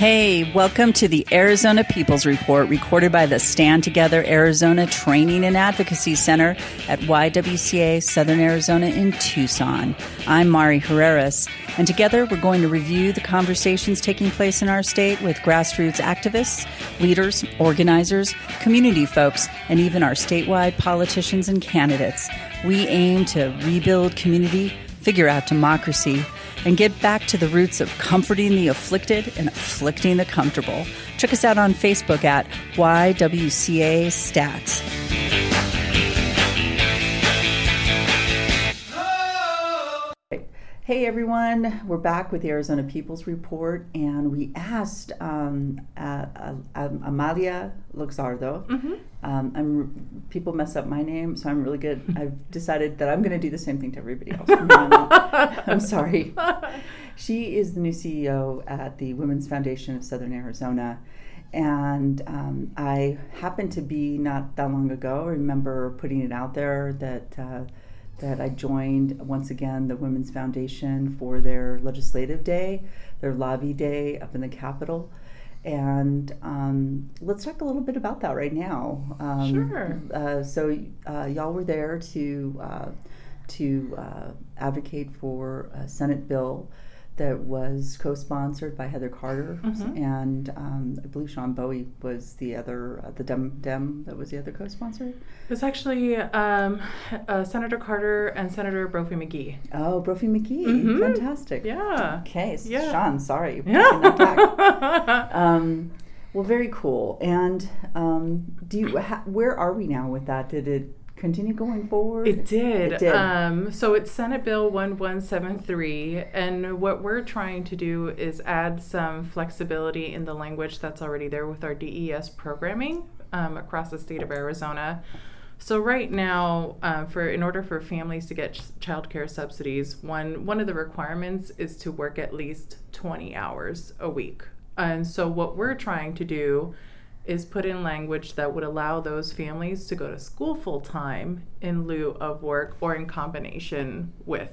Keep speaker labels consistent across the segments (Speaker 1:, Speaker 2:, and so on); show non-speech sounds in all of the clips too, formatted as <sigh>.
Speaker 1: Hey, welcome to the Arizona People's Report, recorded by the Stand Together Arizona Training and Advocacy Center at YWCA Southern Arizona in Tucson. I'm Mari Herreras, and together we're going to review the conversations taking place in our state with grassroots activists, leaders, organizers, community folks, and even our statewide politicians and candidates. We aim to rebuild community, figure out democracy, and get back to the roots of comforting the afflicted and afflicting the comfortable. Check us out on Facebook at YWCA Stats. Hey everyone, we're back with the Arizona People's Report, and we asked um, uh, uh, um, Amalia Luxardo. Mm-hmm. Um, I'm people mess up my name, so I'm really good. <laughs> I've decided that I'm going to do the same thing to everybody else. I'm <laughs> sorry. <laughs> She is the new CEO at the Women's Foundation of Southern Arizona. And um, I happened to be not that long ago. I remember putting it out there that uh, that I joined once again the Women's Foundation for their legislative day, their lobby day up in the Capitol. And um, let's talk a little bit about that right now. Um,
Speaker 2: sure.
Speaker 1: Uh, so uh, y'all were there to uh, to uh, advocate for a Senate bill that was co-sponsored by Heather Carter mm-hmm. and um, I believe Sean Bowie was the other uh, the Dem Dem that was the other co-sponsor. It
Speaker 2: was actually um, uh, Senator Carter and Senator Brophy McGee.
Speaker 1: Oh, Brophy McGee, mm-hmm. fantastic.
Speaker 2: Yeah.
Speaker 1: Okay, so
Speaker 2: yeah.
Speaker 1: Sean, sorry. <laughs> Yeah. <laughs> um, well, very cool. And um, do you? Ha- where are we now with that? Did it continue going forward?
Speaker 2: It did. It did. Um, so it's Senate Bill 1173, and what we're trying to do is add some flexibility in the language that's already there with our DES programming um, across the state of Arizona. So right now, uh, for in order for families to get ch- child care subsidies, one one of the requirements is to work at least 20 hours a week. And so what we're trying to do is put in language that would allow those families to go to school full time in lieu of work or in combination with.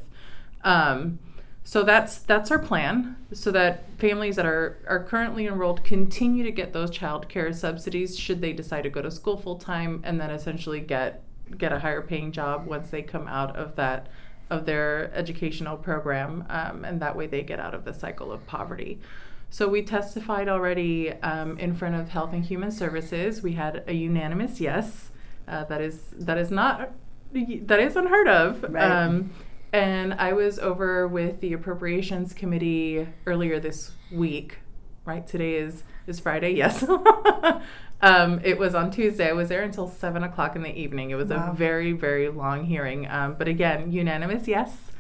Speaker 2: Um, so that's that's our plan, so that families that are are currently enrolled continue to get those child care subsidies should they decide to go to school full time, and then essentially get get a higher paying job once they come out of that of their educational program, um, and that way they get out of the cycle of poverty. So we testified already um, in front of Health and Human Services. We had a unanimous yes. Uh, that is that is not that is unheard of.
Speaker 1: Right. Um,
Speaker 2: and I was over with the Appropriations Committee earlier this week. Right today is is Friday. Yes. <laughs> um, it was on Tuesday. I was there until seven o'clock in the evening. It was wow. a very very long hearing. Um, but again, unanimous yes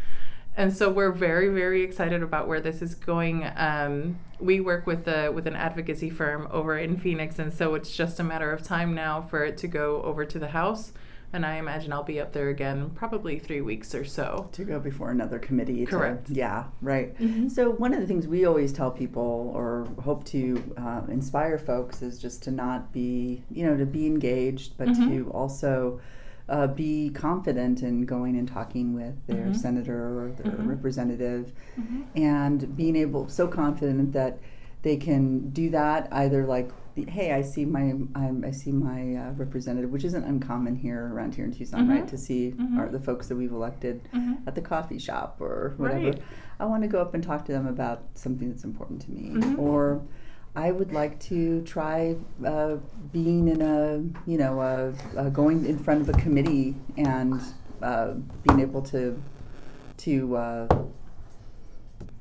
Speaker 2: and so we're very very excited about where this is going. Um, we work with a with an advocacy firm over in phoenix and so it's just a matter of time now for it to go over to the house. And i imagine i'll be up there again probably three weeks or so.
Speaker 1: To go before another committee
Speaker 2: correct.
Speaker 1: To, yeah right. Mm-hmm. so one of the things we always tell people or hope to uh, inspire folks is just to not be you know to be engaged but mm-hmm. to also uh, be confident in going and talking with their mm-hmm. senator or their mm-hmm. representative mm-hmm. and being able so confident that they can do that either like hey i see my I'm, i see my uh, representative which isn't uncommon here around here in tucson right mm-hmm. to see mm-hmm. our, the folks that we've elected mm-hmm. at the coffee shop or whatever
Speaker 2: right.
Speaker 1: i want to go up and talk to them about something that's important to me or I would like to try uh, being in a, you know, a, a going in front of a committee and uh, being able to, to, uh,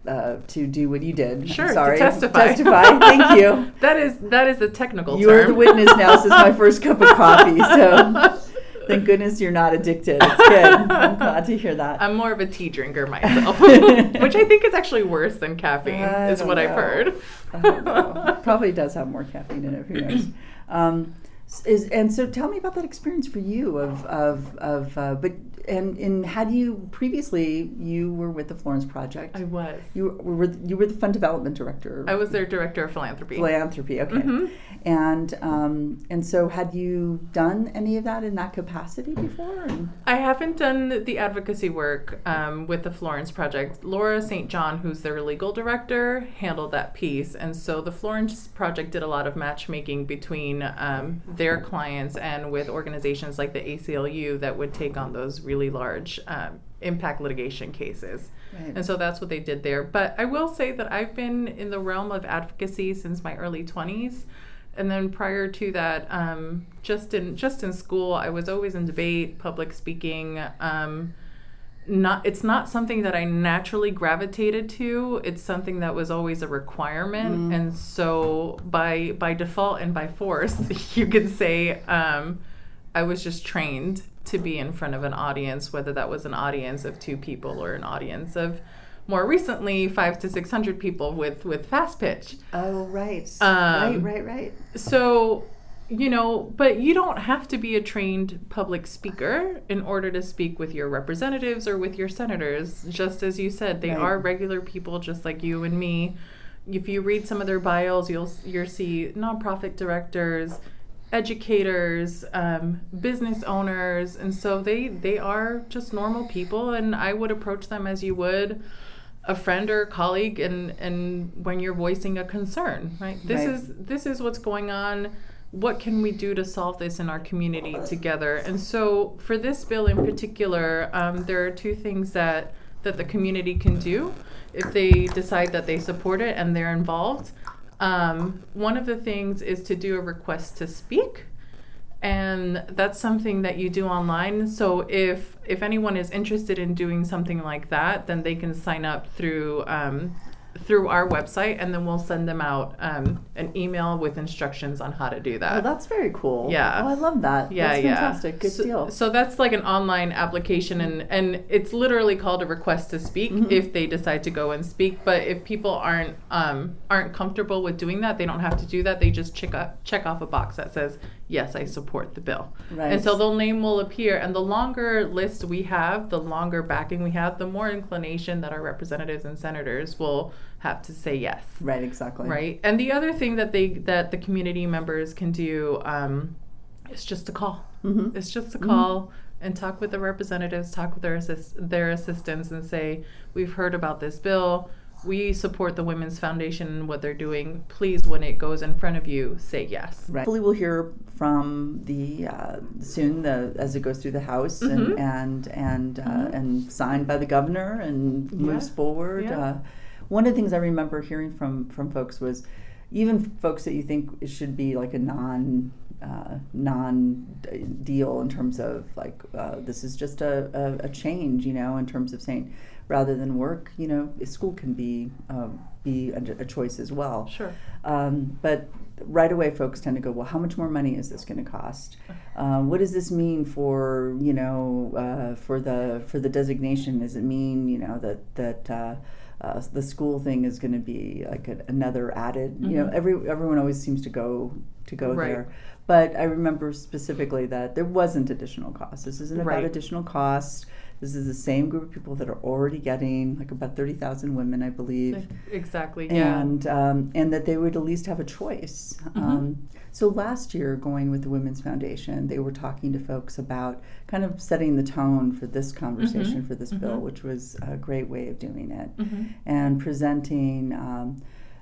Speaker 1: uh to do what you did.
Speaker 2: Sure,
Speaker 1: Sorry,
Speaker 2: to testify.
Speaker 1: Testify. Thank you. <laughs>
Speaker 2: that is that is the technical.
Speaker 1: You're
Speaker 2: term.
Speaker 1: the witness now. This is my first cup of coffee, so <laughs> Thank <laughs> goodness you're not addicted. It's good. I'm <laughs> glad to hear that.
Speaker 2: I'm more of a tea drinker <laughs> myself, which I think is actually worse than caffeine, is what know. I've heard.
Speaker 1: Probably does have more caffeine in it. Who <clears throat> knows? Um, Is, and so tell me about that experience for you of of, of uh, but and and had you previously you were with the Florence Project
Speaker 2: I was.
Speaker 1: you were you were the fund development director
Speaker 2: I was their director of philanthropy.
Speaker 1: philanthropy okay
Speaker 2: Mhm.
Speaker 1: and um, and so had you done any of that in that capacity before
Speaker 2: I haven't done the advocacy work um, with the Florence Project. Laura St. John, who's their legal director, handled that piece. And so the Florence Project did a lot of matchmaking between um, their clients and with organizations like the ACLU that would take on those really large um, impact litigation cases.
Speaker 1: Right.
Speaker 2: And so that's what they did there. But I will say that I've been in the realm of advocacy since my early 20s. And then prior to that, um, just in just in school, I was always in debate, public speaking. Um, not it's not something that I naturally gravitated to. It's something that was always a requirement, and so by by default and by force, <laughs> you could say um, I was just trained to be in front of an audience, whether that was an audience of two people or an audience of more recently five to six hundred people with with fast pitch.
Speaker 1: oh right
Speaker 2: Um,
Speaker 1: right right right
Speaker 2: So, you know, but you don't have to be a trained public speaker in order to speak with your representatives or with your senators. Just as you said, they
Speaker 1: Right.
Speaker 2: are regular people just like you and me. If you read some of their bios, you'll you'll see nonprofit directors, educators, um, business owners, and so they they are just normal people. And I would approach them as you would a friend or a colleague and and when you're voicing a concern right this
Speaker 1: Right.
Speaker 2: is this is what's going on what can we do to solve this in our community together? And so for this bill in particular um, there are two things that that the community can do if they decide that they support it and they're involved. Um, one of the things is to do a request to speak and that's something that you do online. So if if anyone is interested in doing something like that then they can sign up through um, through our website and then we'll send them out um, an email with instructions on how to do that.
Speaker 1: oh that's very cool.
Speaker 2: Yeah.
Speaker 1: oh I love that.
Speaker 2: Yeah
Speaker 1: that's
Speaker 2: yeah.
Speaker 1: fantastic. Good
Speaker 2: so,
Speaker 1: deal.
Speaker 2: so that's like an online application and and it's literally called a request to speak
Speaker 1: Mhm.
Speaker 2: if they decide to go and speak. But if people aren't um, aren't comfortable with doing that they don't have to do that. They just check up, check off a box that says yes i support the bill
Speaker 1: right
Speaker 2: and so the name will appear. And the longer list we have, the longer backing we have, the more inclination that our representatives and senators will have to say yes.
Speaker 1: right exactly
Speaker 2: Right. And the other thing that they that the community members can do um, is just a call.
Speaker 1: hmm
Speaker 2: It's just a call and talk with the representatives, talk with their assist- their assistants, and say, "We've heard about this bill. We support the Women's Foundation and what they're doing. Please, when it goes in front of you, say yes."
Speaker 1: Right. Hopefully, we'll hear from the uh, soon the as it goes through the House
Speaker 2: Mhm.
Speaker 1: and and and, uh,
Speaker 2: Mhm.
Speaker 1: and signed by the governor and moves
Speaker 2: Yeah.
Speaker 1: forward.
Speaker 2: Yeah.
Speaker 1: Uh, one of the things I remember hearing from from folks was even folks that you think it should be like a non uh, non deal in terms of like uh, this is just a, a, a change, you know, in terms of saying rather than work, you know, school can be um, be a, a choice as well.
Speaker 2: Sure.
Speaker 1: Um, but right away, folks tend to go, well, how much more money is this going to cost? <laughs> Uh, what does this mean for you know uh, for the for the designation? Does it mean you know that that uh, uh, the school thing is going to be like a, another added? You know,
Speaker 2: Mhm.
Speaker 1: every everyone always seems to go to go
Speaker 2: Right.
Speaker 1: there. But I remember specifically that there wasn't additional cost. This isn't about
Speaker 2: Right.
Speaker 1: additional cost. This is the same group of people that are already getting like about thirty thousand women, I believe
Speaker 2: Exactly. Yeah.
Speaker 1: and um, and that they would at least have a choice.
Speaker 2: Mhm.
Speaker 1: Um, so last year, going with the Women's Foundation, they were talking to folks about kind of setting the tone for this conversation
Speaker 2: Mhm.
Speaker 1: for this bill,
Speaker 2: Mhm.
Speaker 1: which was a great way of doing it,
Speaker 2: hmm
Speaker 1: and presenting. Um,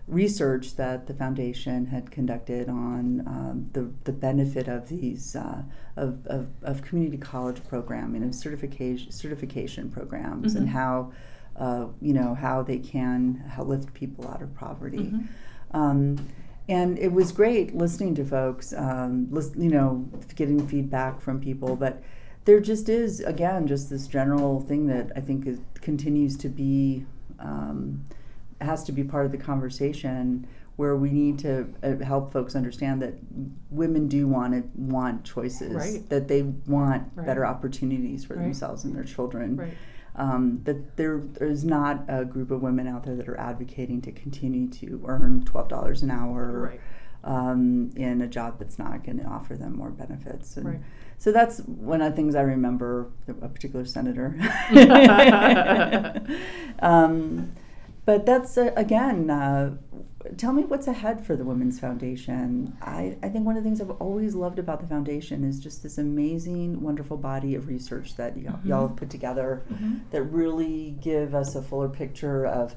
Speaker 1: research that the foundation had conducted on um, the, the benefit of these uh, of, of, of community college programming of certification certification programs and
Speaker 2: Mhm.
Speaker 1: how uh, you know how they can help lift people out of poverty
Speaker 2: Mhm.
Speaker 1: um, and it was great listening to folks um, lis- you know getting feedback from people but there just is again just this general thing that i think is, continues to be um, has to be part of the conversation where we need to uh, help folks understand that women do want to want choices
Speaker 2: Right.
Speaker 1: that they want
Speaker 2: Right.
Speaker 1: better opportunities for
Speaker 2: Right.
Speaker 1: themselves and their children
Speaker 2: Right.
Speaker 1: um, that there there's not a group of women out there that are advocating to continue to earn twelve dollars an hour um, in a job that's not going to offer them more benefits. And
Speaker 2: Right.
Speaker 1: So that's one of the things I remember a particular senator. <laughs> <laughs> um, but that's uh, again. Uh, tell me what's ahead for the Women's Foundation. I, I think one of the things I've always loved about the foundation is just this amazing, wonderful body of research that y-
Speaker 2: Mhm.
Speaker 1: y'all have put together
Speaker 2: Mhm.
Speaker 1: that really give us a fuller picture of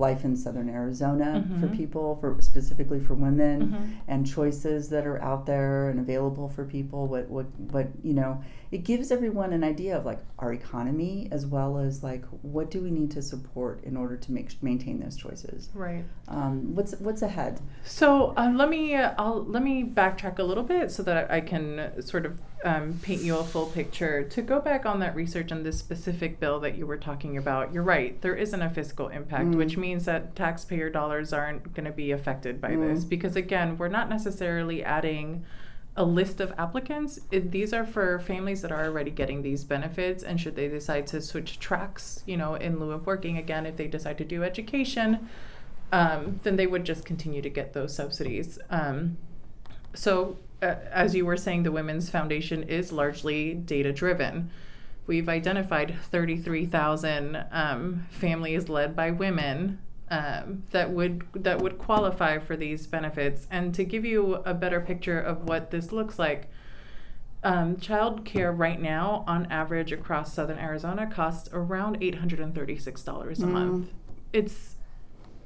Speaker 1: life in southern Arizona for
Speaker 2: Mhm.
Speaker 1: people, for specifically for women,
Speaker 2: Mhm.
Speaker 1: and choices that are out there and available for people. What what what you know, it gives everyone an idea of like our economy as well as like what do we need to support in order to make maintain those choices.
Speaker 2: Right.
Speaker 1: Um, what's what's ahead?
Speaker 2: So um, let me uh, I'll let me backtrack a little bit so that I can sort of um, paint you a full picture. To go back on that research and this specific bill that you were talking about, you're right. There isn't a fiscal impact,
Speaker 1: Mm.
Speaker 2: which means that taxpayer dollars aren't going to be affected by this
Speaker 1: Mm.
Speaker 2: because again, we're not necessarily adding a list of applicants. It, these are for families that are already getting these benefits, and should they decide to switch tracks, you know, in lieu of working again, if they decide to do education, um, then they would just continue to get those subsidies. Um, so, uh, as you were saying, the Women's Foundation is largely data driven. We've identified 33,000 um, families led by women um, that would that would qualify for these benefits. And to give you a better picture of what this looks like, um, child care right now, on average across southern Arizona, costs around $836 a
Speaker 1: Mm.
Speaker 2: month. It's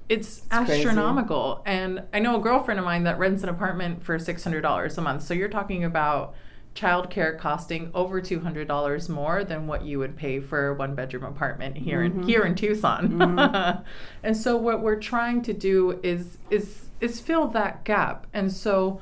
Speaker 2: it's,
Speaker 1: crazy.
Speaker 2: astronomical. And I know a girlfriend of mine that rents an apartment for $600 a month. So you're talking about childcare costing over $200 more than what you would pay for a one bedroom apartment here in
Speaker 1: Mhm.
Speaker 2: here in Tucson. <laughs> and so what we're trying to do is is is fill that gap. And so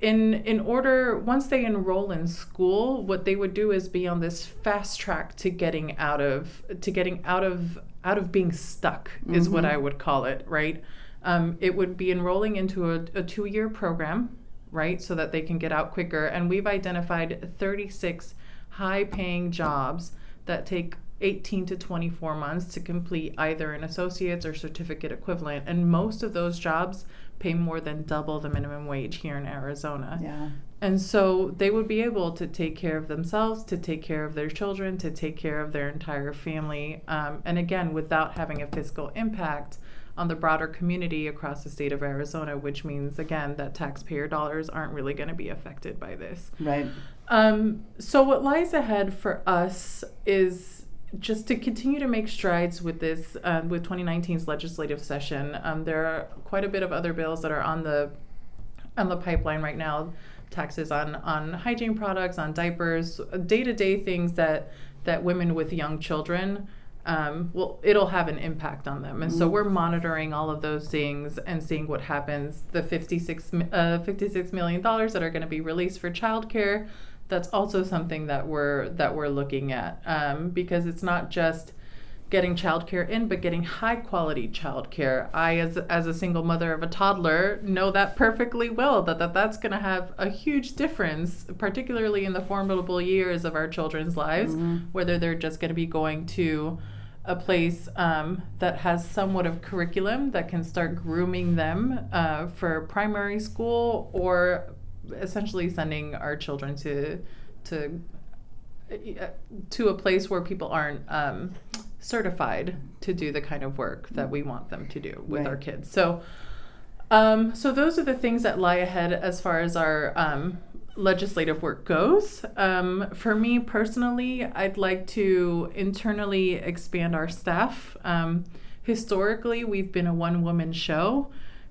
Speaker 2: in in order once they enroll in school what they would do is be on this fast track to getting out of to getting out of out of being stuck is what
Speaker 1: Mhm.
Speaker 2: i would call it right um, it would be enrolling into a, a two-year program right so that they can get out quicker and we've identified 36 high-paying jobs that take 18 to 24 months to complete either an associate's or certificate equivalent and most of those jobs pay more than double the minimum wage here in Arizona.
Speaker 1: Yeah.
Speaker 2: And so they would be able to take care of themselves, to take care of their children, to take care of their entire family. Um, and again, without having a fiscal impact on the broader community across the state of Arizona, which means, again, that taxpayer dollars aren't really going to be affected by this.
Speaker 1: Right.
Speaker 2: Um, so what lies ahead for us is just to continue to make strides with this um, with 2019's legislative session. Um, there are quite a bit of other bills that are on the on the pipeline right now. Taxes on on hygiene products, on diapers, day to day things that that women with young children. Um, well, it'll have an impact on them, and so
Speaker 1: Mhm.
Speaker 2: we're monitoring all of those things and seeing what happens. The 56, uh, 56 million dollars that are going to be released for childcare, that's also something that we're that we're looking at um, because it's not just getting childcare in, but getting high quality childcare. I, as as a single mother of a toddler, know that perfectly well. That, that that's going to have a huge difference, particularly in the formidable years of our children's lives,
Speaker 1: Mhm.
Speaker 2: whether they're just going to be going to a place um, that has somewhat of curriculum that can start grooming them uh, for primary school, or essentially sending our children to to uh, to a place where people aren't um, certified to do the kind of work that we want them to do with our kids. So, um, so those are the things that lie ahead as far as our um, legislative work goes. Um, for me personally, I'd like to internally expand our staff. Um, historically, we've been a one-woman show.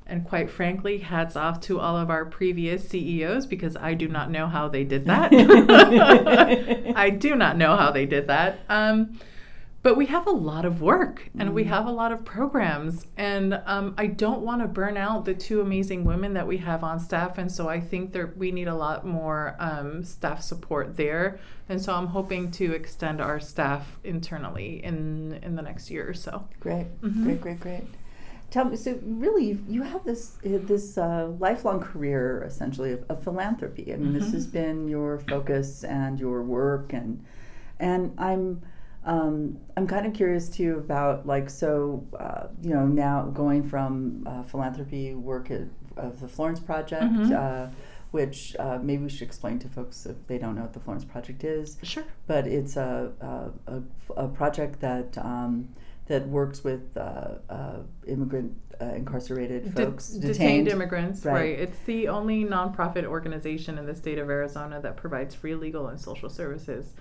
Speaker 2: And quite frankly, hats off to all of our previous CEOs because I do not know how they did that. <laughs> <laughs> I do not know how they did that. But we have a lot of work and we
Speaker 1: Mhm.
Speaker 2: have a lot of programs. And um, I don't want to burn out the two amazing women that we have on staff. And so I think that we need a lot more um, staff support there. And so I'm hoping to extend our staff internally in, in the next year or so.
Speaker 1: Great.
Speaker 2: Mhm.
Speaker 1: Great. Great. Great. Tell me. So really, you- have this uh, this uh, lifelong career essentially of, of philanthropy. I mean, this
Speaker 2: Mhm.
Speaker 1: has been your focus and your work, and and I'm. Um, I'm kind of curious too about like so uh, you know now going from uh, philanthropy work at, of the Florence Project,
Speaker 2: Mhm.
Speaker 1: uh, which uh, maybe we should explain to folks if they don't know what the Florence Project is.
Speaker 2: Sure.
Speaker 1: But it's a a, a, a project that um, that works with uh, uh, immigrant uh, incarcerated
Speaker 2: De-
Speaker 1: folks
Speaker 2: detained. immigrants,
Speaker 1: Right.
Speaker 2: right. It's the only nonprofit organization in the state of Arizona that provides free legal and social services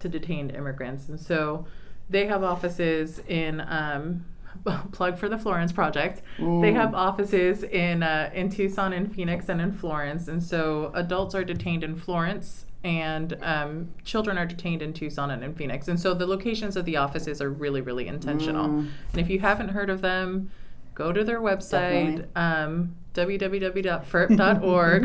Speaker 2: to detained immigrants. And so they have offices in, um, <laughs> plug for the Florence Project. They
Speaker 1: Mm.
Speaker 2: have offices in, uh, in Tucson, in Phoenix, and in Florence. And so adults are detained in Florence. And um, children are detained in Tucson and in Phoenix. And so the locations of the offices are really, really intentional.
Speaker 1: Mm.
Speaker 2: And if you haven't heard of them, go to their website, um, <laughs> www.firrp.org.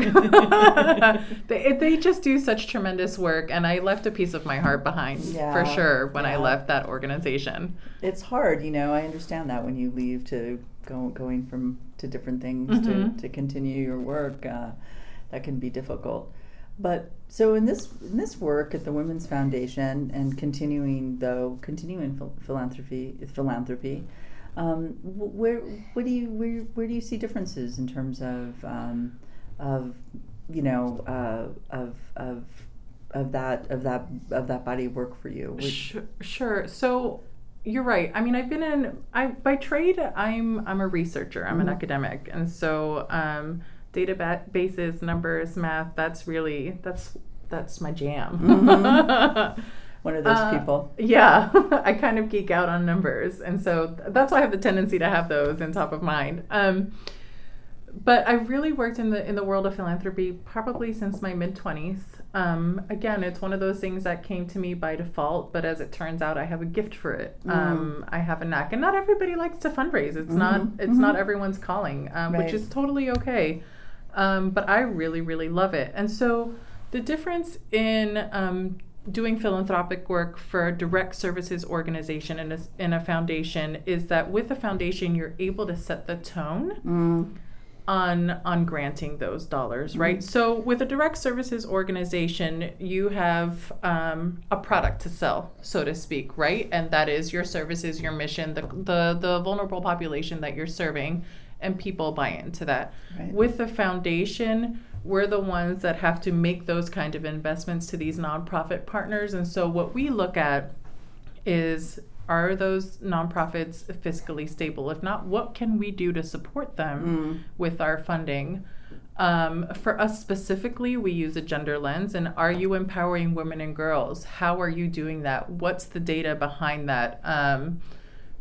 Speaker 2: <laughs> they, they just do such tremendous work, and I left a piece of my heart behind for sure when I left that organization.
Speaker 1: It's hard, you know. I understand that when you leave to go going from to different things
Speaker 2: Mhm.
Speaker 1: to, to continue your work, uh, that can be difficult. But so in this in this work at the Women's Foundation and continuing though continuing phil- philanthropy philanthropy, um, where what do you where where do you see differences in terms of um, of you know uh, of of of that of that of that body of work for you? Which-
Speaker 2: Sh- sure. So you're right. I mean, I've been in. I by trade, I'm I'm a researcher. I'm an
Speaker 1: Mhm.
Speaker 2: academic, and so um, databases, numbers, math. That's really that's that's my jam.
Speaker 1: Mhm. <laughs> One of those
Speaker 2: Uh,
Speaker 1: people.
Speaker 2: Yeah, <laughs> I kind of geek out on numbers, and so that's why I have the tendency to have those in top of mind. Um, but I've really worked in the in the world of philanthropy probably since my mid twenties. Um, again, it's one of those things that came to me by default, but as it turns out, I have a gift for it.
Speaker 1: Mm.
Speaker 2: Um, I have a knack, and not everybody likes to fundraise. It's
Speaker 1: Mhm,
Speaker 2: not it's
Speaker 1: mhm.
Speaker 2: not everyone's calling, um,
Speaker 1: Right.
Speaker 2: which is totally okay. Um, but I really really love it, and so the difference in um, doing philanthropic work for a direct services organization and a, in a foundation is that with a foundation you're able to set the tone
Speaker 1: Mm,
Speaker 2: on on granting those dollars right
Speaker 1: Mhm.
Speaker 2: so with a direct services organization you have um, a product to sell so to speak right and that is your services your mission the, the the vulnerable population that you're serving and people buy into that
Speaker 1: right.
Speaker 2: with the foundation, we're the ones that have to make those kind of investments to these nonprofit partners. And so, what we look at is are those nonprofits fiscally stable? If not, what can we do to support them
Speaker 1: Mm,
Speaker 2: with our funding? Um, for us specifically, we use a gender lens. And are you empowering women and girls? How are you doing that? What's the data behind that? Um,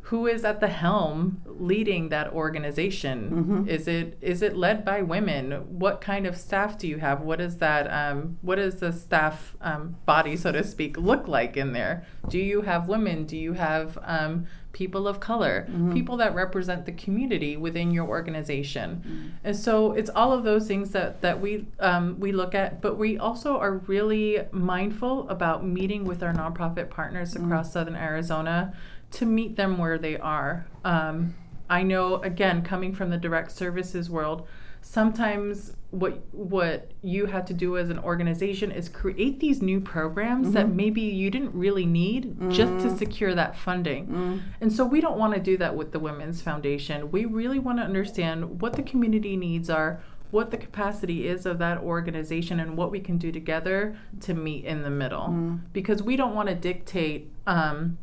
Speaker 2: who is at the helm leading that organization?
Speaker 1: Mhm.
Speaker 2: Is it is it led by women? What kind of staff do you have? What is that? Um, what does the staff um, body, so to speak, look like in there? Do you have women? Do you have um, people of color?
Speaker 1: Mhm.
Speaker 2: People that represent the community within your organization?
Speaker 1: Mm.
Speaker 2: And so it's all of those things that that we um, we look at, but we also are really mindful about meeting with our nonprofit partners
Speaker 1: Mm.
Speaker 2: across Southern Arizona to meet them where they are. Um, I know again, coming from the direct services world, sometimes what what you have to do as an organization is create these new programs that
Speaker 1: Mhm.
Speaker 2: maybe you didn't really need just to
Speaker 1: Mm.
Speaker 2: secure that funding.
Speaker 1: Mm,
Speaker 2: And so we don't want to do that with the Women's Foundation. We really want to understand what the community needs are, what the capacity is of that organization, and what we can do together to meet in the middle.
Speaker 1: Mm.
Speaker 2: Because we don't want to dictate um,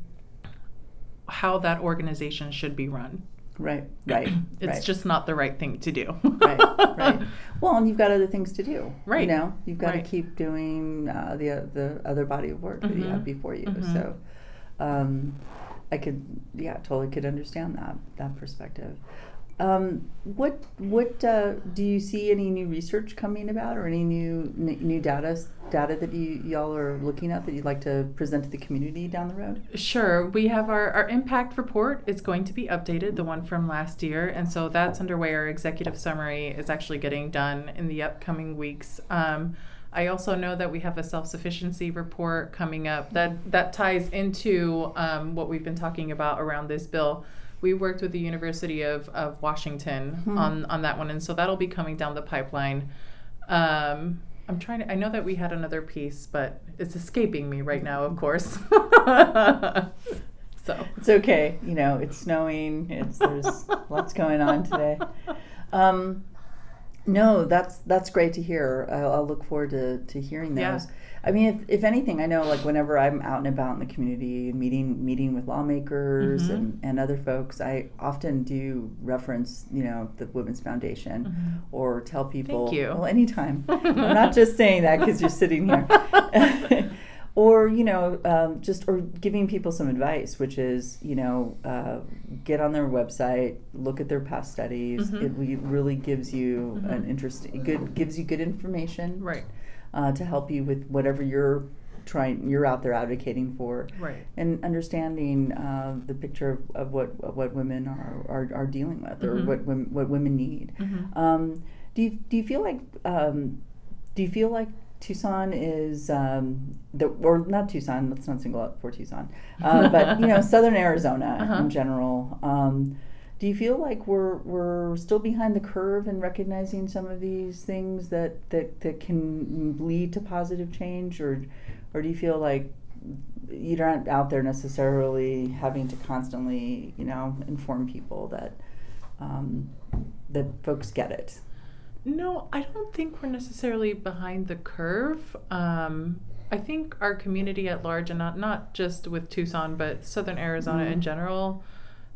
Speaker 2: how that organization should be run.
Speaker 1: Right, <clears throat> right.
Speaker 2: It's
Speaker 1: right.
Speaker 2: just not the right thing to do.
Speaker 1: right, right. <laughs> Well, and you've got other things to do.
Speaker 2: Right.
Speaker 1: You know, you've got
Speaker 2: Right.
Speaker 1: to keep doing uh, the the other body of work that you have before you.
Speaker 2: Mhm.
Speaker 1: So, um, I could, yeah, totally could understand that that perspective. Um, what what uh, do you see any new research coming about, or any new n- new data data that you y'all are looking at that you'd like to present to the community down the road?
Speaker 2: Sure. We have our, our impact report. It's going to be updated, the one from last year. And so that's underway. Our executive summary is actually getting done in the upcoming weeks. Um, I also know that we have a self sufficiency report coming up that, that ties into um, what we've been talking about around this bill. We worked with the University of, of Washington
Speaker 1: Hmm.
Speaker 2: on, on that one. And so that'll be coming down the pipeline. Um, I'm trying to, I know that we had another piece, but it's escaping me right now, of course. <laughs>
Speaker 1: So it's okay. You know, it's snowing. It's there's lots going on today. Um, no, that's that's great to hear. I'll, I'll look forward to, to hearing those.
Speaker 2: Yeah.
Speaker 1: I mean, if, if anything, I know like whenever I'm out and about in the community, meeting meeting with lawmakers
Speaker 2: Mhm.
Speaker 1: and, and other folks, I often do reference you know the Women's Foundation
Speaker 2: Mhm.
Speaker 1: or tell people.
Speaker 2: Thank you.
Speaker 1: Well, anytime. <laughs> I'm not just saying that because you're sitting here. <laughs> or you know, um, just or giving people some advice, which is you know, uh, get on their website, look at their past studies.
Speaker 2: Mhm.
Speaker 1: It re- really gives you
Speaker 2: Mhm.
Speaker 1: an interesting, good gives you good information
Speaker 2: Right.
Speaker 1: Uh, to help you with whatever you're trying you're out there advocating for
Speaker 2: Right.
Speaker 1: and understanding uh, the picture of, of what of what women are, are, are dealing with or
Speaker 2: Mhm.
Speaker 1: what women, what women need.
Speaker 2: Mhm.
Speaker 1: Um, do you do you feel like um, do you feel like Tucson is um, the or not Tucson? Let's not single out for Tucson, uh, but you know <laughs> Southern Arizona
Speaker 2: Uh-huh.
Speaker 1: in general. Do you feel like we're we're still behind the curve in recognizing some of these things that that, that can lead to positive change, or or do you feel like you're not out there necessarily having to constantly you know inform people that um, that folks get it?
Speaker 2: No, I don't think we're necessarily behind the curve. Um, I think our community at large, and not not just with Tucson, but Southern Arizona in
Speaker 1: Mhm.
Speaker 2: general,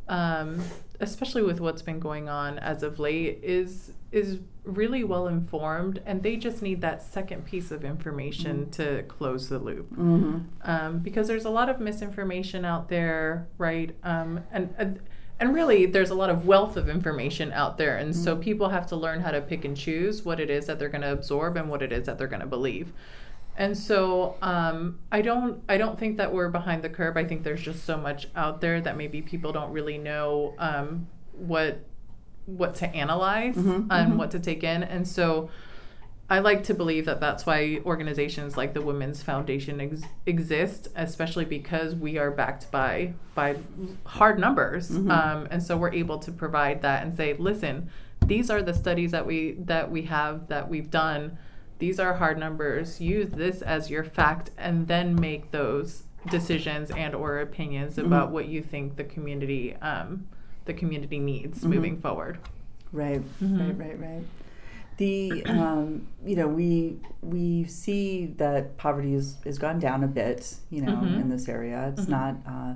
Speaker 2: um, especially with what's been going on as of late, is is really well informed, and they just need that second piece of information to close the loop
Speaker 1: Mm-hmm.
Speaker 2: um, because there's a lot of misinformation out there, right? Um, and, and and really, there's a lot of wealth of information out there, and so
Speaker 1: Mhm.
Speaker 2: people have to learn how to pick and choose what it is that they're going to absorb and what it is that they're going to believe. And so um, I don't I don't think that we're behind the curve. I think there's just so much out there that maybe people don't really know um, what what to analyze
Speaker 1: Mhm,
Speaker 2: and
Speaker 1: mhm.
Speaker 2: what to take in, and so. I like to believe that that's why organizations like the Women's Foundation ex- exist, especially because we are backed by by hard numbers,
Speaker 1: Mhm.
Speaker 2: um, and so we're able to provide that and say, listen, these are the studies that we that we have that we've done. These are hard numbers. Use this as your fact, and then make those decisions and or opinions
Speaker 1: Mhm.
Speaker 2: about what you think the community um, the community needs
Speaker 1: Mhm.
Speaker 2: moving forward.
Speaker 1: Right,
Speaker 2: Mhm.
Speaker 1: right, right, right. The um, you know we we see that poverty is has gone down a bit. You know
Speaker 2: Mhm.
Speaker 1: in this area, it's
Speaker 2: Mhm.
Speaker 1: not. Uh,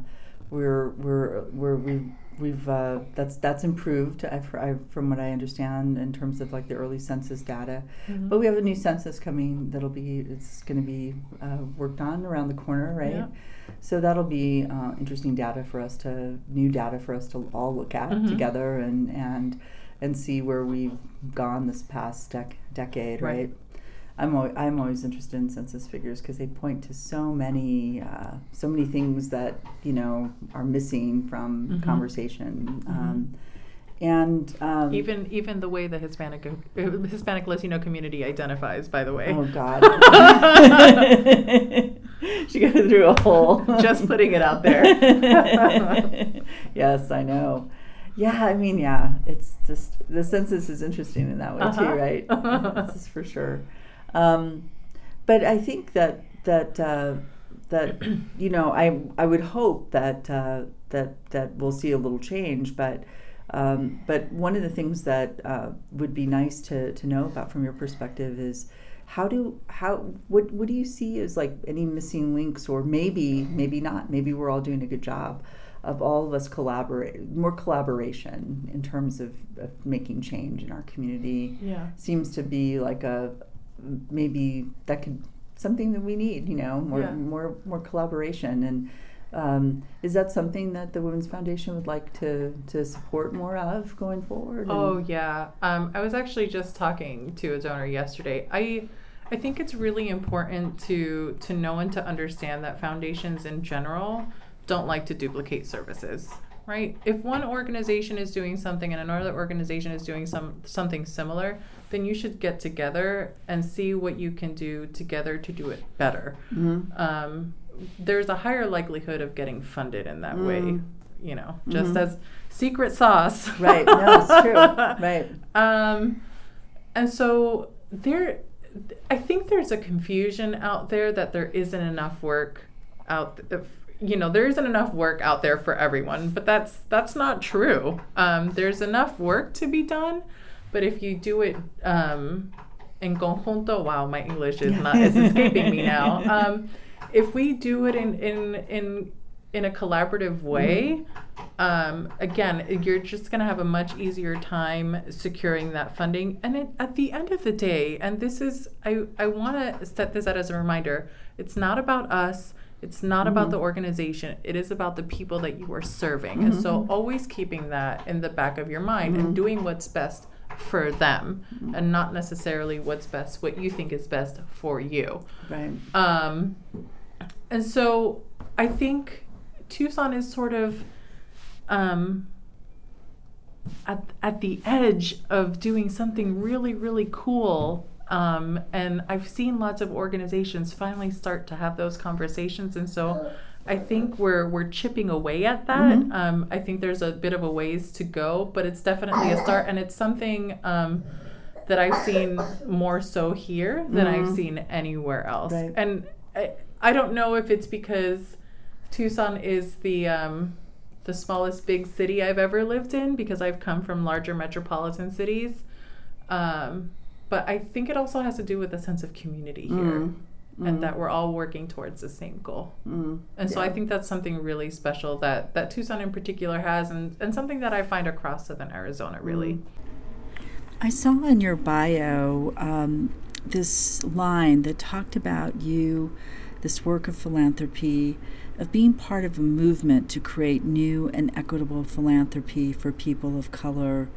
Speaker 1: we're we're we're we've we've uh, that's that's improved. I've, I've, from what I understand in terms of like the early census data.
Speaker 2: Mhm.
Speaker 1: But we have a new census coming that'll be it's going to be uh, worked on around the corner, right?
Speaker 2: Yeah.
Speaker 1: So that'll be uh, interesting data for us to new data for us to all look at
Speaker 2: Mhm.
Speaker 1: together and and and see where we've gone this past dec- decade,
Speaker 2: Right.
Speaker 1: right? I'm al- I'm always interested in census figures because they point to so many uh, so many things that you know are missing from
Speaker 2: Mhm.
Speaker 1: conversation.
Speaker 2: Mhm.
Speaker 1: Um, and um,
Speaker 2: Even even the way the Hispanic uh, <laughs> Hispanic Latino community identifies, by the way.
Speaker 1: Oh God. <laughs> <laughs> she got through a hole.
Speaker 2: Just putting it out there.
Speaker 1: yes, I know. Yeah, I mean, yeah, it's just the census is interesting in that way
Speaker 2: Uh-huh.
Speaker 1: too, right? this is for sure. Um, but I think that that uh, that <clears throat> you know, I I would hope that uh, that that we'll see a little change, but. Um, but one of the things that uh, would be nice to, to know about from your perspective is how do how what what do you see as like any missing links or maybe maybe not maybe we're all doing a good job of all of us collaborate more collaboration in terms of, of making change in our community
Speaker 2: Yeah.
Speaker 1: seems to be like a maybe that could something that we need you know more
Speaker 2: Yeah.
Speaker 1: more more collaboration and um, is that something that the Women's Foundation would like to, to support more of going forward?
Speaker 2: Oh yeah. Um, I was actually just talking to a donor yesterday. I I think it's really important to to know and to understand that foundations in general don't like to duplicate services. Right? If one organization is doing something and another organization is doing some something similar, then you should get together and see what you can do together to do it better.
Speaker 1: Mhm.
Speaker 2: um, there's a higher likelihood of getting funded in that way.
Speaker 1: Mm.
Speaker 2: You know, just
Speaker 1: Mhm.
Speaker 2: as secret sauce.
Speaker 1: Right. No, it's true. <laughs> Right.
Speaker 2: Um, and so there, I think there's a confusion out there that there isn't enough work out. If, you know there isn't enough work out there for everyone but that's that's not true um, there's enough work to be done but if you do it um, in conjunto wow my english is <laughs> not is escaping me now um, if we do it in in in in a collaborative way um, again you're just going to have a much easier time securing that funding and it, at the end of the day and this is i i want to set this out as a reminder it's not about us it's not mm-hmm. about the organization. It is about the people that you are serving. Mm-hmm. And so always keeping that in the back of your mind mm-hmm. and doing what's best for them mm-hmm. and not necessarily what's best what you think is best for you.
Speaker 1: Right.
Speaker 2: Um and so I think Tucson is sort of um at, at the edge of doing something really, really cool um, and I've seen lots of organizations finally start to have those conversations. And so I think we're we're chipping away at that. Mm-hmm. Um, I think there's a bit of a ways to go, but it's definitely a start, and it's something um, that I've seen more so here than mm-hmm. I've seen anywhere else. Right. And I, I don't know if it's because Tucson is the um, the smallest big city I've ever lived in because I've come from larger metropolitan cities. Um, but I think it also has to do with a sense of community here. Mm. And mm. that we're all working towards the same goal, mm. and so. I think that's something really special that that Tucson in particular has, and and something that I find across Southern Arizona really. Mm.
Speaker 3: I saw in your bio um, this line that talked about you, this work of philanthropy, of being part of a movement to create new and equitable philanthropy for people of color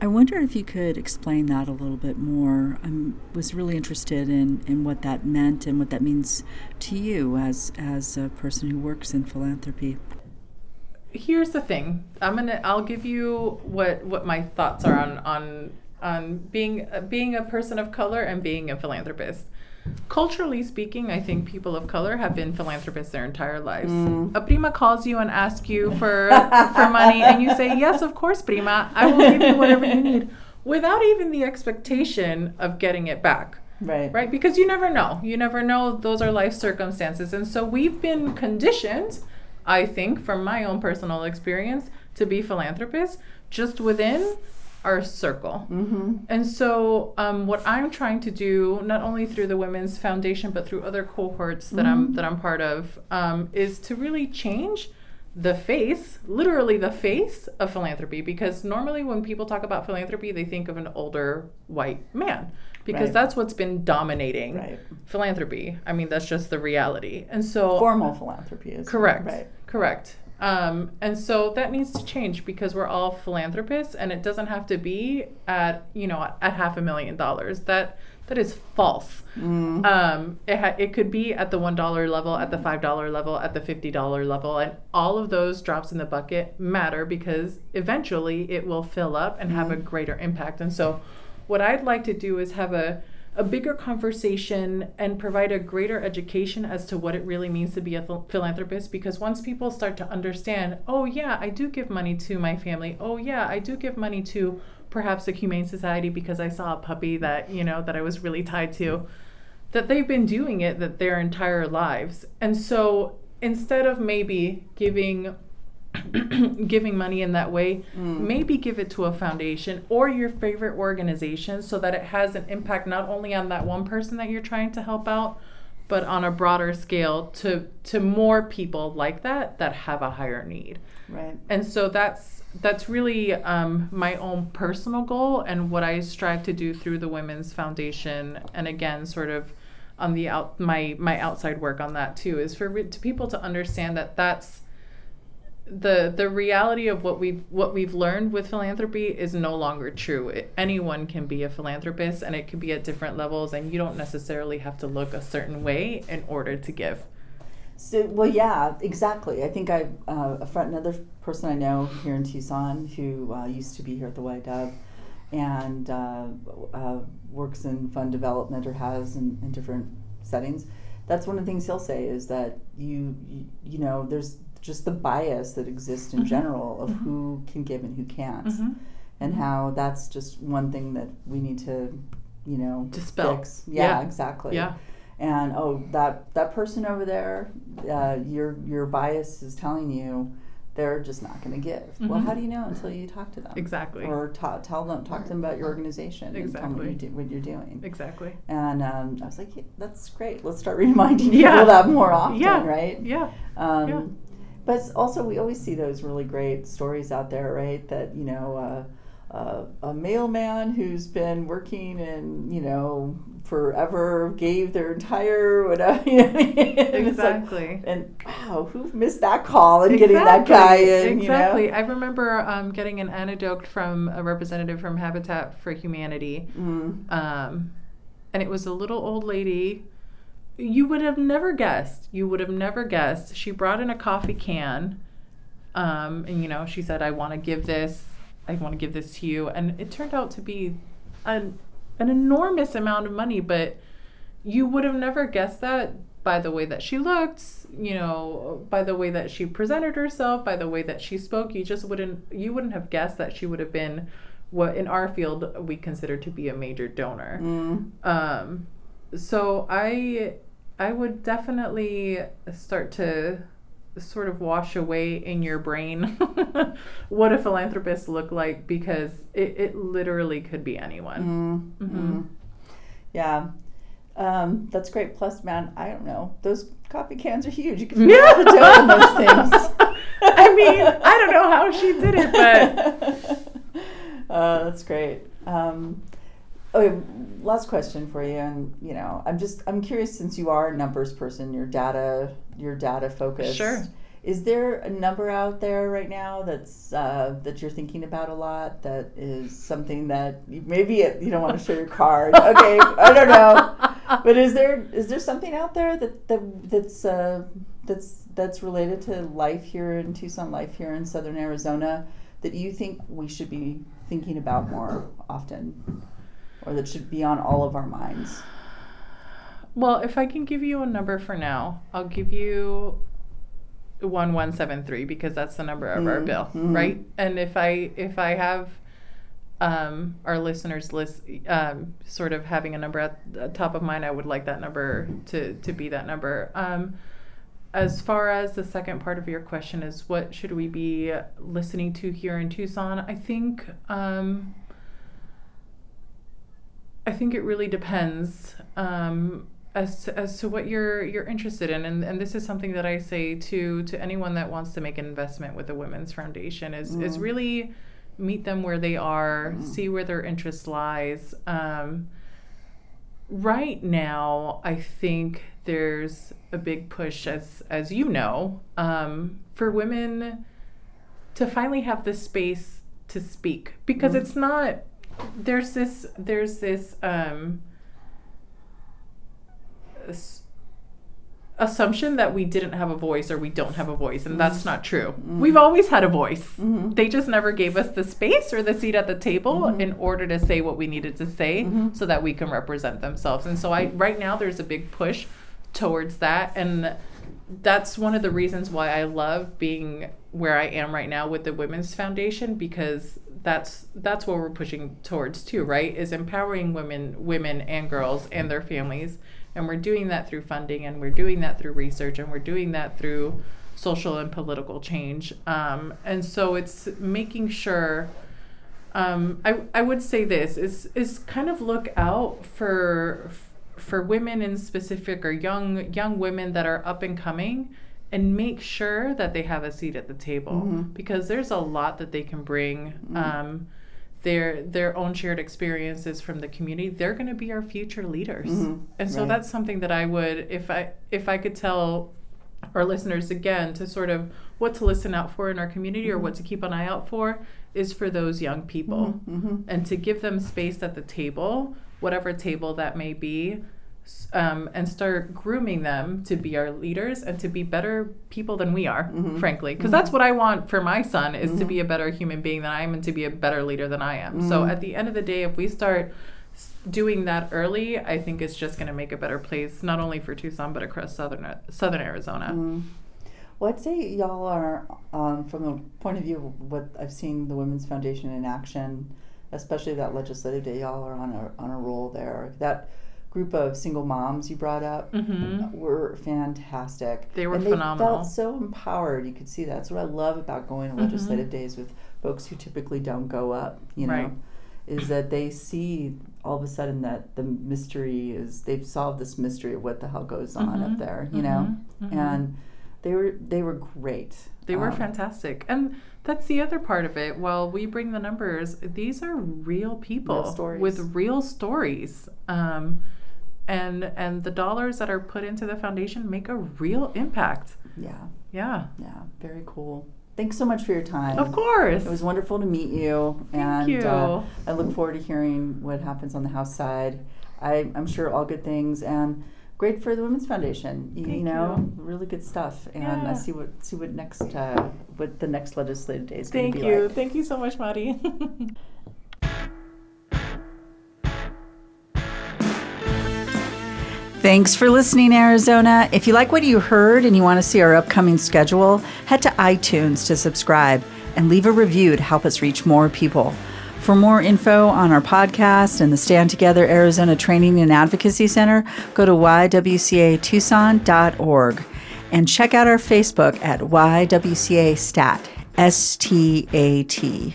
Speaker 3: I wonder if you could explain that a little bit more. I was really interested in, in what that meant and what that means to you as as a person who works in philanthropy.
Speaker 2: Here's the thing. I'm gonna. I'll give you what what my thoughts are on on on being being a person of color and being a philanthropist culturally speaking, I think people of color have been philanthropists their entire lives. Mm. A prima calls you and asks you for for money, and you say, "Yes, of course, prima. I will give you whatever you need," without even the expectation of getting it back.
Speaker 1: Right.
Speaker 2: Right. Because you never know. You never know. Those are life circumstances, and so we've been conditioned. I think, from my own personal experience, to be philanthropists just within our circle. Mm-hmm. And so, um, what I'm trying to do, not only through the Women's Foundation, but through other cohorts that mm-hmm. I'm that I'm part of, um, is to really change the face, literally the face of philanthropy. Because normally, when people talk about philanthropy, they think of an older white man, because right. that's what's been dominating right. philanthropy. I mean, that's just the reality. And so,
Speaker 1: formal philanthropy is
Speaker 2: correct. Right. Correct. Um, and so that needs to change because we're all philanthropists, and it doesn't have to be at you know at half a million dollars. That that is false. Mm. Um, it ha- it could be at the one dollar level, at the five dollar level, at the fifty dollar level, and all of those drops in the bucket matter because eventually it will fill up and mm. have a mm. greater impact. And so, what I'd like to do is have a a bigger conversation and provide a greater education as to what it really means to be a philanthropist because once people start to understand oh yeah i do give money to my family. Oh yeah i do give money to perhaps a humane society because i saw a puppy that you know that i was really tied to that they've been doing it that their entire lives. And so instead of maybe giving <clears throat> giving money in that way, mm. maybe give it to a foundation or your favorite organization so that it has an impact not only on that one person that you're trying to help out, but on a broader scale to to more people like that that have a higher need.
Speaker 1: Right.
Speaker 2: And so that's that's really um, my own personal goal and what I strive to do through the Women's Foundation. And again, sort of on the out my my outside work on that too is for to people to understand that that's the the reality of what we've what we've learned with philanthropy is no longer true. It, anyone can be a philanthropist, and it can be at different levels, and you don't necessarily have to look a certain way in order to give.
Speaker 1: So, well, yeah, exactly. I think I uh, a friend, another person I know here in Tucson who uh, used to be here at the Dove, and uh, uh works in fund development or has in, in different settings. That's one of the things he'll say is that you, you, you know there's just the bias that exists in mm-hmm. general of mm-hmm. who can give and who can't, mm-hmm. and how that's just one thing that we need to, you know,
Speaker 2: dispel.
Speaker 1: Fix. Yeah, yeah, exactly.
Speaker 2: Yeah.
Speaker 1: and oh that that person over there, uh, your your bias is telling you they're just not going to give. Well, how do you know until you talk to them?
Speaker 2: Exactly.
Speaker 1: Or ta- tell them, talk to them about your organization and tell them what, you
Speaker 2: Exactly.
Speaker 1: do, what you're doing.
Speaker 2: Exactly.
Speaker 1: And um, I was like, yeah, that's great. Let's start <laughs> reminding
Speaker 2: Yeah.
Speaker 1: people that more often,
Speaker 2: Yeah.
Speaker 1: right?
Speaker 2: Yeah.
Speaker 1: Um,
Speaker 2: Yeah.
Speaker 1: But also, we always see those really great stories out there, right? That you know, uh, uh, a mailman who's been working and you know forever gave their entire whatever. <laughs> You know, it's like-
Speaker 2: Exactly.
Speaker 1: and wow, who missed that call and getting that guy in?
Speaker 2: Exactly.
Speaker 1: You know?
Speaker 2: I remember um, getting an anecdote from a representative from Habitat for Humanity,
Speaker 1: Mm,
Speaker 2: um, and it was a little old lady. You would have never guessed. You would have never guessed. She brought in a coffee can, um, and you know, she said, "I want to give this. I want to give this to you," and it turned out to be an an enormous amount of money, but you would have never guessed that by the way that she looked, you know, by the way that she presented herself, by the way that she spoke. You just wouldn't you wouldn't have guessed that she would have been what in our field we consider to be a major donor.
Speaker 1: mm,
Speaker 2: Um, so I I would definitely start to sort of wash away in your brain <laughs> what a philanthropist look like because it, it literally could be anyone.
Speaker 1: mm,
Speaker 2: Mhm.
Speaker 1: mm. Yeah. Um, that's great. Plus, man, I don't know. Those coffee cans are huge. You can put lot of dough in those <laughs> things.
Speaker 2: I mean, I don't know how she did it, but <laughs>
Speaker 1: uh, that's great. Um, okay, last question for you, and you know, I'm just I'm curious since you are a numbers person, you're data you're data focused.
Speaker 2: Sure.
Speaker 1: Is there a number out there right now that's uh, that you're thinking about a lot? That is something that maybe it, you don't want to show your card. Okay, I don't know. <laughs> But is there is there something out there that, that that's uh, that's that's related to life here in Tucson, life here in Southern Arizona, that you think we should be thinking about more often, or that should be on all of our minds?
Speaker 2: Well, if I can give you a number for now, I'll give you 1173 because that's the number of our
Speaker 1: Mhm,
Speaker 2: bill,
Speaker 1: mhm.
Speaker 2: right? And if I if I have um, our listeners list um, sort of having a number at the top of mind, I would like that number to to be that number. Um, as far as the second part of your question is what should we be listening to here in Tucson? I think um, I think it really depends um, as to, as to what you're you're interested in, and, and this is something that I say to to anyone that wants to make an investment with the Women's Foundation is is
Speaker 1: Mm.
Speaker 2: really meet them where they are,
Speaker 1: Mm.
Speaker 2: see where their interest lies. Um, right now, I think there's a big push, as as you know, um, for women to finally have the space to speak because
Speaker 1: Mm.
Speaker 2: it's not there's this there's this um assumption that we didn't have a voice or we don't have a voice and that's not true
Speaker 1: Mm.
Speaker 2: we've always had a voice
Speaker 1: Mhm.
Speaker 2: they just never gave us the space or the seat at the table
Speaker 1: Mhm.
Speaker 2: in order to say what we needed to say
Speaker 1: Mhm.
Speaker 2: so that we can represent themselves and so i right now there's a big push towards that and that's one of the reasons why i love being where i am right now with the women's foundation because that's that's what we're pushing towards too right? Is empowering women women and girls and their families. And we're doing that through funding and we're doing that through research and we're doing that through social and political change. Um, and so it's making sure um, I, I would say this is is kind of look out for for women in specific or young young women that are up and coming and make sure that they have a seat at the table
Speaker 1: Mhm.
Speaker 2: because there's a lot that they can bring um, their their own shared experiences from the community they're going to be our future leaders
Speaker 1: Mhm.
Speaker 2: and so
Speaker 1: Right.
Speaker 2: that's something that i would if i if i could tell our listeners again to sort of what to listen out for in our community or what to keep an eye out for is for those young people
Speaker 1: Mhm.
Speaker 2: and to give them space at the table whatever table that may be um, and start grooming them to be our leaders and to be better people than we are
Speaker 1: Mhm.
Speaker 2: frankly because
Speaker 1: Mhm.
Speaker 2: that's what i want for my son is to
Speaker 1: Mhm.
Speaker 2: be a better human being than i am and to be a better leader than i am so
Speaker 1: Mhm.
Speaker 2: at the end of the day if we start doing that early i think it's just going to make a better place not only for tucson but across southern southern arizona
Speaker 1: Mm. Well, I'd say y'all are, um, from the point of view of what I've seen the Women's Foundation in action, especially that legislative day, y'all are on a on a roll there. That group of single moms you brought up
Speaker 2: Mhm.
Speaker 1: were fantastic.
Speaker 2: They were
Speaker 1: and
Speaker 2: phenomenal.
Speaker 1: They felt so empowered. You could see that. That's what I love about going to
Speaker 2: Mhm.
Speaker 1: legislative days with folks who typically don't go up. You know,
Speaker 2: Right.
Speaker 1: is that they see all of a sudden that the mystery is they've solved this mystery of what the hell goes on up
Speaker 2: Mhm.
Speaker 1: there. You know,
Speaker 2: Mhm. Mhm.
Speaker 1: and they were they were great.
Speaker 2: They were
Speaker 1: Um,
Speaker 2: fantastic. And that's the other part of it. While we bring the numbers, these are real people
Speaker 1: stories.
Speaker 2: with real stories. Um, and and the dollars that are put into the foundation make a real impact.
Speaker 1: Yeah,
Speaker 2: Yeah.
Speaker 1: yeah, very cool. Thanks so much for your time.
Speaker 2: Of course.
Speaker 1: It was wonderful to meet you,
Speaker 2: Thank
Speaker 1: and
Speaker 2: you.
Speaker 1: Uh, I look forward to hearing what happens on the House side. I, I'm sure all good things, and great for the Women's Foundation. You,
Speaker 2: Thank
Speaker 1: know, really good stuff, and
Speaker 2: Yeah.
Speaker 1: I see what see what next uh, what the next legislative day is going to be
Speaker 2: you.
Speaker 1: like.
Speaker 2: Thank you so much, Maddie. <laughs>
Speaker 1: Thanks for listening, Arizona. If you like what you heard and you want to see our upcoming schedule, head to iTunes to subscribe and leave a review to help us reach more people. For more info on our podcast and the Stand Together Arizona Training and Advocacy Center, go to ywcatucson.org and check out our Facebook at YWCA STAT, S T A T.